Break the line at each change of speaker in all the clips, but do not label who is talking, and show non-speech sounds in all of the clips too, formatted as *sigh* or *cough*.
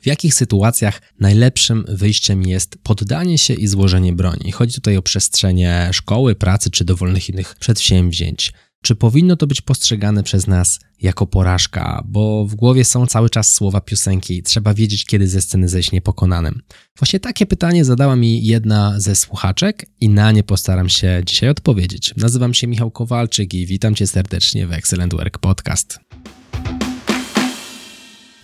w jakich sytuacjach najlepszym wyjściem jest poddanie się i złożenie broni. Chodzi tutaj o przestrzenie szkoły, pracy czy dowolnych innych przedsięwzięć. Czy powinno to być postrzegane przez nas jako porażka, bo w głowie są cały czas słowa piosenki, trzeba wiedzieć, kiedy ze sceny zejść niepokonanym. Właśnie takie pytanie zadała mi jedna ze słuchaczek i na nie postaram się dzisiaj odpowiedzieć. Nazywam się Michał Kowalczyk i witam Cię serdecznie w Excellent Work Podcast.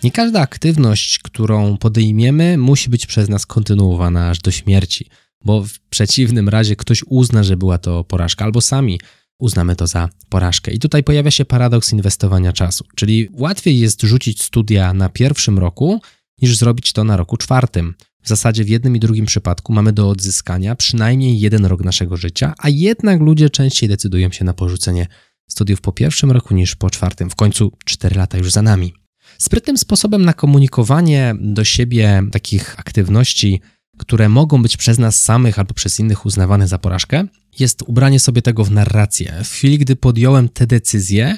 Nie każda aktywność, którą podejmiemy, musi być przez nas kontynuowana aż do śmierci, bo w przeciwnym razie ktoś uzna, że była to porażka, albo sami uznamy to za porażkę. I tutaj pojawia się paradoks inwestowania czasu, czyli łatwiej jest rzucić studia na pierwszym roku, niż zrobić to na roku czwartym. W zasadzie w jednym i drugim przypadku mamy do odzyskania przynajmniej jeden rok naszego życia, a jednak ludzie częściej decydują się na porzucenie studiów po pierwszym roku niż po czwartym. W końcu 4 lata już za nami. Sprytnym sposobem na komunikowanie do siebie takich aktywności, które mogą być przez nas samych albo przez innych uznawane za porażkę, jest ubranie sobie tego w narrację. W chwili, gdy podjąłem tę decyzję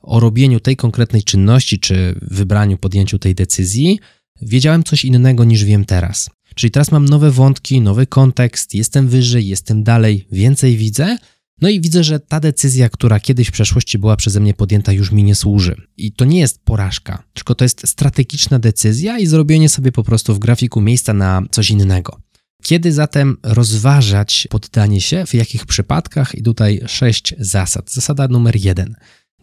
o robieniu tej konkretnej czynności, czy wybraniu, podjęciu tej decyzji, wiedziałem coś innego niż wiem teraz. Czyli teraz mam nowe wątki, nowy kontekst, jestem wyżej, jestem dalej, więcej widzę no i widzę, że ta decyzja, która kiedyś w przeszłości była przeze mnie podjęta, już mi nie służy. I to nie jest porażka, tylko to jest strategiczna decyzja i zrobienie sobie po prostu w grafiku miejsca na coś innego. Kiedy zatem rozważać poddanie się, w jakich przypadkach? I tutaj sześć zasad. Zasada numer jeden.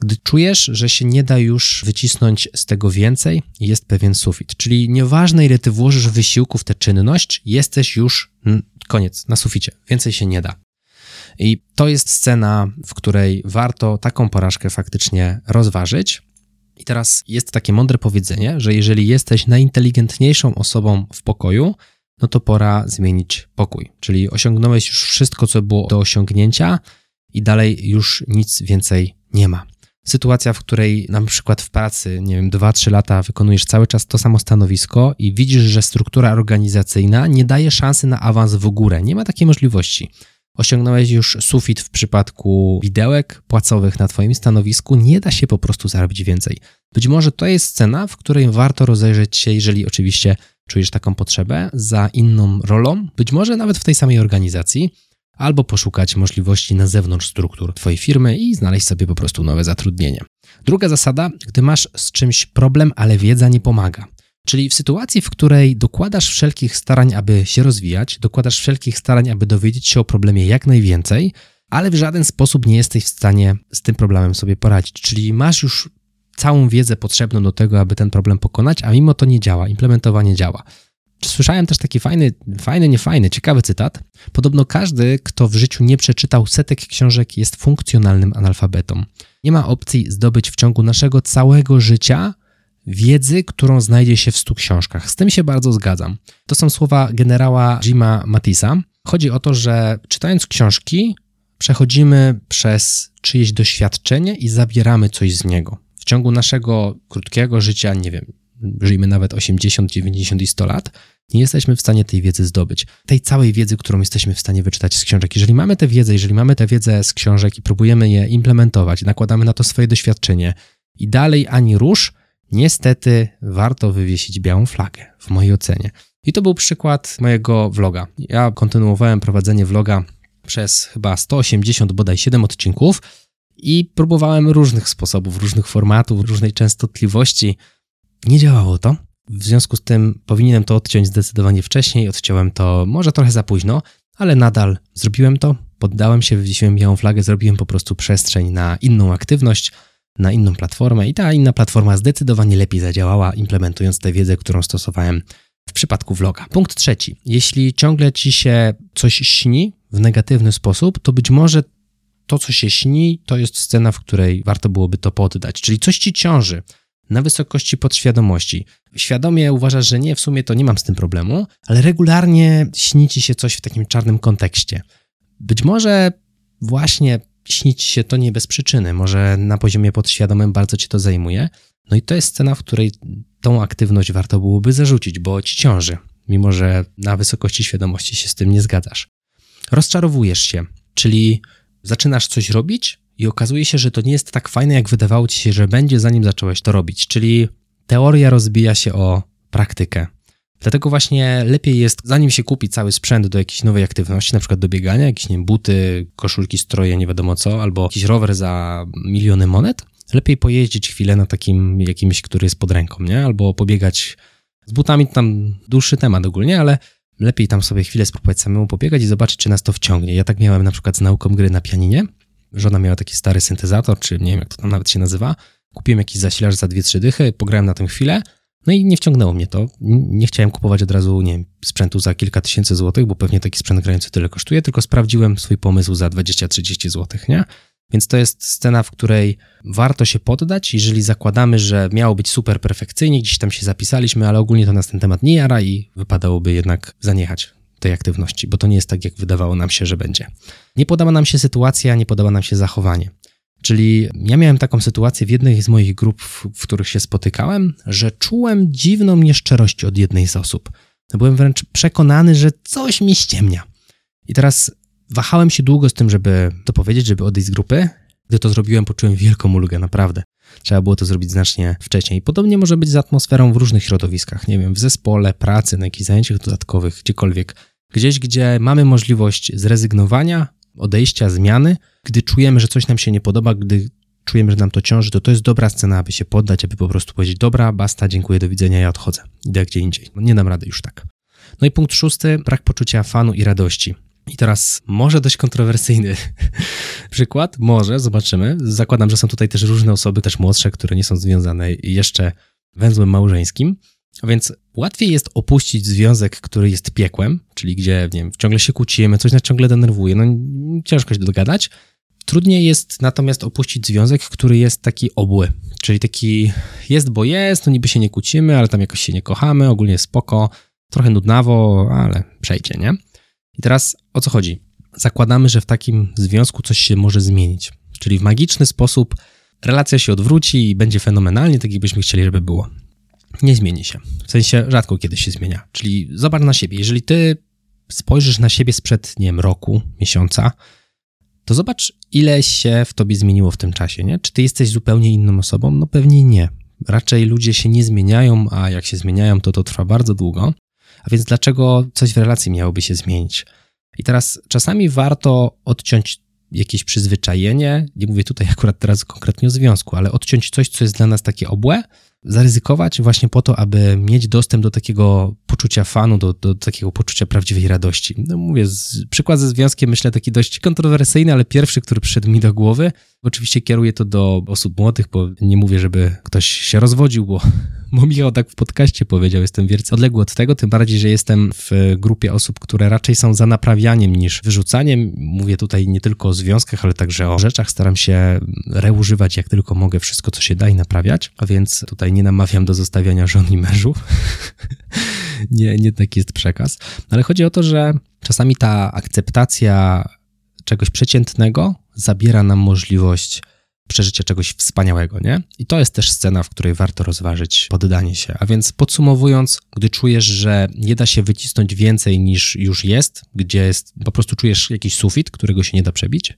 Gdy czujesz, że się nie da już wycisnąć z tego więcej, jest pewien sufit. Czyli nieważne, ile ty włożysz wysiłku w tę czynność, jesteś już koniec, na suficie. Więcej się nie da. I to jest scena, w której warto taką porażkę faktycznie rozważyć. I teraz jest takie mądre powiedzenie, że jeżeli jesteś najinteligentniejszą osobą w pokoju, no to pora zmienić pokój. Czyli osiągnąłeś już wszystko, co było do osiągnięcia, i dalej już nic więcej nie ma. Sytuacja, w której na przykład w pracy, nie wiem, 2-3 lata wykonujesz cały czas to samo stanowisko i widzisz, że struktura organizacyjna nie daje szansy na awans w górę. Nie ma takiej możliwości. Osiągnąłeś już sufit w przypadku widełek płacowych na Twoim stanowisku, nie da się po prostu zarobić więcej. Być może to jest scena, w której warto rozejrzeć się, jeżeli oczywiście czujesz taką potrzebę, za inną rolą, być może nawet w tej samej organizacji, albo poszukać możliwości na zewnątrz struktur Twojej firmy i znaleźć sobie po prostu nowe zatrudnienie. Druga zasada, gdy masz z czymś problem, ale wiedza nie pomaga. Czyli w sytuacji, w której dokładasz wszelkich starań, aby się rozwijać, dokładasz wszelkich starań, aby dowiedzieć się o problemie jak najwięcej, ale w żaden sposób nie jesteś w stanie z tym problemem sobie poradzić. Czyli masz już całą wiedzę potrzebną do tego, aby ten problem pokonać, a mimo to nie działa, implementowanie działa. Słyszałem też taki fajny, fajny, niefajny, ciekawy cytat. Podobno każdy, kto w życiu nie przeczytał setek książek, jest funkcjonalnym analfabetą. Nie ma opcji zdobyć w ciągu naszego całego życia wiedzy, którą znajdzie się w stu książkach. Z tym się bardzo zgadzam. To są słowa generała Jima Matisa. Chodzi o to, że czytając książki, przechodzimy przez czyjeś doświadczenie i zabieramy coś z niego. W ciągu naszego krótkiego życia, nie wiem, żyjmy nawet 80, 90 i 100 lat, nie jesteśmy w stanie tej wiedzy zdobyć. Tej całej wiedzy, którą jesteśmy w stanie wyczytać z książek. Jeżeli mamy tę wiedzę, jeżeli mamy tę wiedzę z książek i próbujemy je implementować, nakładamy na to swoje doświadczenie i dalej ani rusz, niestety warto wywiesić białą flagę, w mojej ocenie. I to był przykład mojego vloga. Ja kontynuowałem prowadzenie vloga przez chyba 180, bodaj 7 odcinków i próbowałem różnych sposobów, różnych formatów, różnej częstotliwości. Nie działało to. W związku z tym powinienem to odciąć zdecydowanie wcześniej. Odciąłem to może trochę za późno, ale nadal zrobiłem to. Poddałem się, wywiesiłem białą flagę, zrobiłem po prostu przestrzeń na inną aktywność na inną platformę i ta inna platforma zdecydowanie lepiej zadziałała, implementując tę wiedzę, którą stosowałem w przypadku vloga. Punkt trzeci. Jeśli ciągle ci się coś śni w negatywny sposób, to być może to, co się śni, to jest scena, w której warto byłoby to poddać. Czyli coś ci ciąży na wysokości podświadomości. Świadomie uważasz, że nie, w sumie to nie mam z tym problemu, ale regularnie śni ci się coś w takim czarnym kontekście. Być może właśnie śnić się to nie bez przyczyny. Może na poziomie podświadomym bardzo cię to zajmuje. No i to jest scena, w której tą aktywność warto byłoby zarzucić, bo ci ciąży, mimo że na wysokości świadomości się z tym nie zgadzasz. Rozczarowujesz się, czyli zaczynasz coś robić i okazuje się, że to nie jest tak fajne, jak wydawało ci się, że będzie, zanim zacząłeś to robić. Czyli teoria rozbija się o praktykę. Dlatego właśnie lepiej jest, zanim się kupi cały sprzęt do jakiejś nowej aktywności, na przykład do biegania, jakieś nie buty, koszulki, stroje, nie wiadomo co, albo jakiś rower za miliony monet, lepiej pojeździć chwilę na takim jakimś, który jest pod ręką, nie? Albo pobiegać z butami, tam dłuższy temat ogólnie, ale lepiej tam sobie chwilę spróbować samemu pobiegać i zobaczyć, czy nas to wciągnie. Ja tak miałem na przykład z nauką gry na pianinie. Żona miała taki stary syntezator, czy nie wiem, jak to tam nawet się nazywa. Kupiłem jakiś zasilacz za dwie, trzy dychy, pograłem na tym chwilę, no i nie wciągnęło mnie to. Nie chciałem kupować od razu, nie wiem, sprzętu za kilka tysięcy złotych, bo pewnie taki sprzęt grający tyle kosztuje, tylko sprawdziłem swój pomysł za 20-30 złotych, nie? Więc to jest scena, w której warto się poddać, jeżeli zakładamy, że miało być super perfekcyjnie, gdzieś tam się zapisaliśmy, ale ogólnie to nas ten temat nie jara i wypadałoby jednak zaniechać tej aktywności, bo to nie jest tak, jak wydawało nam się, że będzie. Nie podoba nam się sytuacja, nie podoba nam się zachowanie. Czyli ja miałem taką sytuację w jednej z moich grup, w których się spotykałem, że czułem dziwną nieszczerość od jednej z osób. Byłem wręcz przekonany, że coś mi ściemnia. I teraz wahałem się długo z tym, żeby to powiedzieć, żeby odejść z grupy. Gdy to zrobiłem, poczułem wielką ulgę, naprawdę. Trzeba było to zrobić znacznie wcześniej. Podobnie może być z atmosferą w różnych środowiskach, nie wiem, w zespole, pracy, na jakichś zajęciach dodatkowych, gdziekolwiek. Gdzieś, gdzie mamy możliwość zrezygnowania, odejścia, zmiany, gdy czujemy, że coś nam się nie podoba, gdy czujemy, że nam to ciąży, to to jest dobra scena, aby się poddać, aby po prostu powiedzieć, dobra, basta, dziękuję, do widzenia, ja odchodzę, idę gdzie indziej. No, nie dam rady już tak. No i punkt szósty, brak poczucia fanu i radości. I teraz może dość kontrowersyjny *laughs* przykład, może, zobaczymy. Zakładam, że są tutaj też różne osoby, też młodsze, które nie są związane jeszcze węzłem małżeńskim. A więc łatwiej jest opuścić związek, który jest piekłem, czyli gdzie, nie wiem, ciągle się kłócimy, coś nas ciągle denerwuje, no ciężko się dogadać. Trudniej jest natomiast opuścić związek, który jest taki obły, czyli taki jest, bo jest, no niby się nie kłócimy, ale tam jakoś się nie kochamy, ogólnie spoko, trochę nudnawo, ale przejdzie, nie? I teraz o co chodzi? Zakładamy, że w takim związku coś się może zmienić, czyli w magiczny sposób relacja się odwróci i będzie fenomenalnie, tak jakbyśmy chcieli, żeby było nie zmieni się. W sensie rzadko kiedy się zmienia. Czyli zobacz na siebie. Jeżeli ty spojrzysz na siebie sprzed, nie wiem, roku, miesiąca, to zobacz, ile się w tobie zmieniło w tym czasie, nie? Czy ty jesteś zupełnie inną osobą? No pewnie nie. Raczej ludzie się nie zmieniają, a jak się zmieniają, to to trwa bardzo długo. A więc dlaczego coś w relacji miałoby się zmienić? I teraz czasami warto odciąć jakieś przyzwyczajenie, nie mówię tutaj *laughs* akurat teraz konkretnie o związku, ale odciąć coś, co jest dla nas takie obłe, zaryzykować właśnie po to, aby mieć dostęp do takiego poczucia fanu, do, do takiego poczucia prawdziwej radości. No mówię, z, przykład ze związkiem myślę taki dość kontrowersyjny, ale pierwszy, który przyszedł mi do głowy. Oczywiście kieruję to do osób młodych, bo nie mówię, żeby ktoś się rozwodził, bo bo Michał tak w podcaście powiedział, jestem wielce odległy od tego, tym bardziej, że jestem w grupie osób, które raczej są za naprawianiem niż wyrzucaniem. Mówię tutaj nie tylko o związkach, ale także o rzeczach. Staram się reużywać jak tylko mogę wszystko, co się da i naprawiać, a więc tutaj nie namawiam do zostawiania żon i mężów. *laughs* nie, nie taki jest przekaz. Ale chodzi o to, że czasami ta akceptacja czegoś przeciętnego zabiera nam możliwość przeżycia czegoś wspaniałego, nie? I to jest też scena, w której warto rozważyć poddanie się. A więc podsumowując, gdy czujesz, że nie da się wycisnąć więcej niż już jest, gdzie jest, po prostu czujesz jakiś sufit, którego się nie da przebić.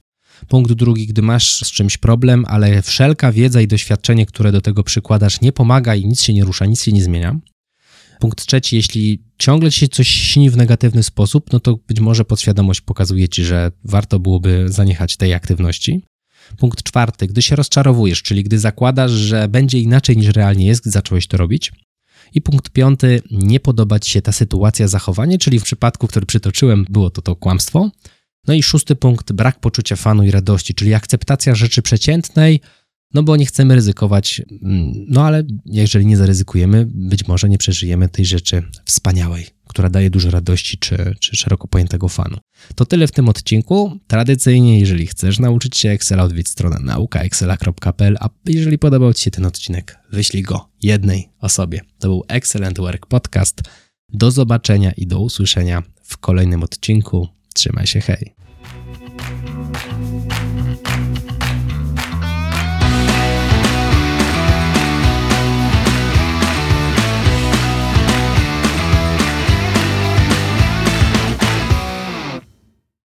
Punkt drugi, gdy masz z czymś problem, ale wszelka wiedza i doświadczenie, które do tego przykładasz, nie pomaga i nic się nie rusza, nic się nie zmienia. Punkt trzeci, jeśli ciągle ci się coś śni w negatywny sposób, no to być może podświadomość pokazuje ci, że warto byłoby zaniechać tej aktywności. Punkt czwarty, gdy się rozczarowujesz, czyli gdy zakładasz, że będzie inaczej niż realnie jest, gdy zacząłeś to robić. I punkt piąty, nie podoba ci się ta sytuacja, zachowanie, czyli w przypadku, który przytoczyłem, było to to kłamstwo. No i szósty punkt, brak poczucia fanu i radości, czyli akceptacja rzeczy przeciętnej, no bo nie chcemy ryzykować, mm, no ale jeżeli nie zaryzykujemy, być może nie przeżyjemy tej rzeczy wspaniałej, która daje dużo radości czy, czy szeroko pojętego fanu. To tyle w tym odcinku. Tradycyjnie, jeżeli chcesz nauczyć się Excela, odwiedź stronę naukaexcela.pl, a jeżeli podobał Ci się ten odcinek, wyślij go jednej osobie. To był Excellent Work Podcast. Do zobaczenia i do usłyszenia w kolejnym odcinku. Trzymaj się, hej!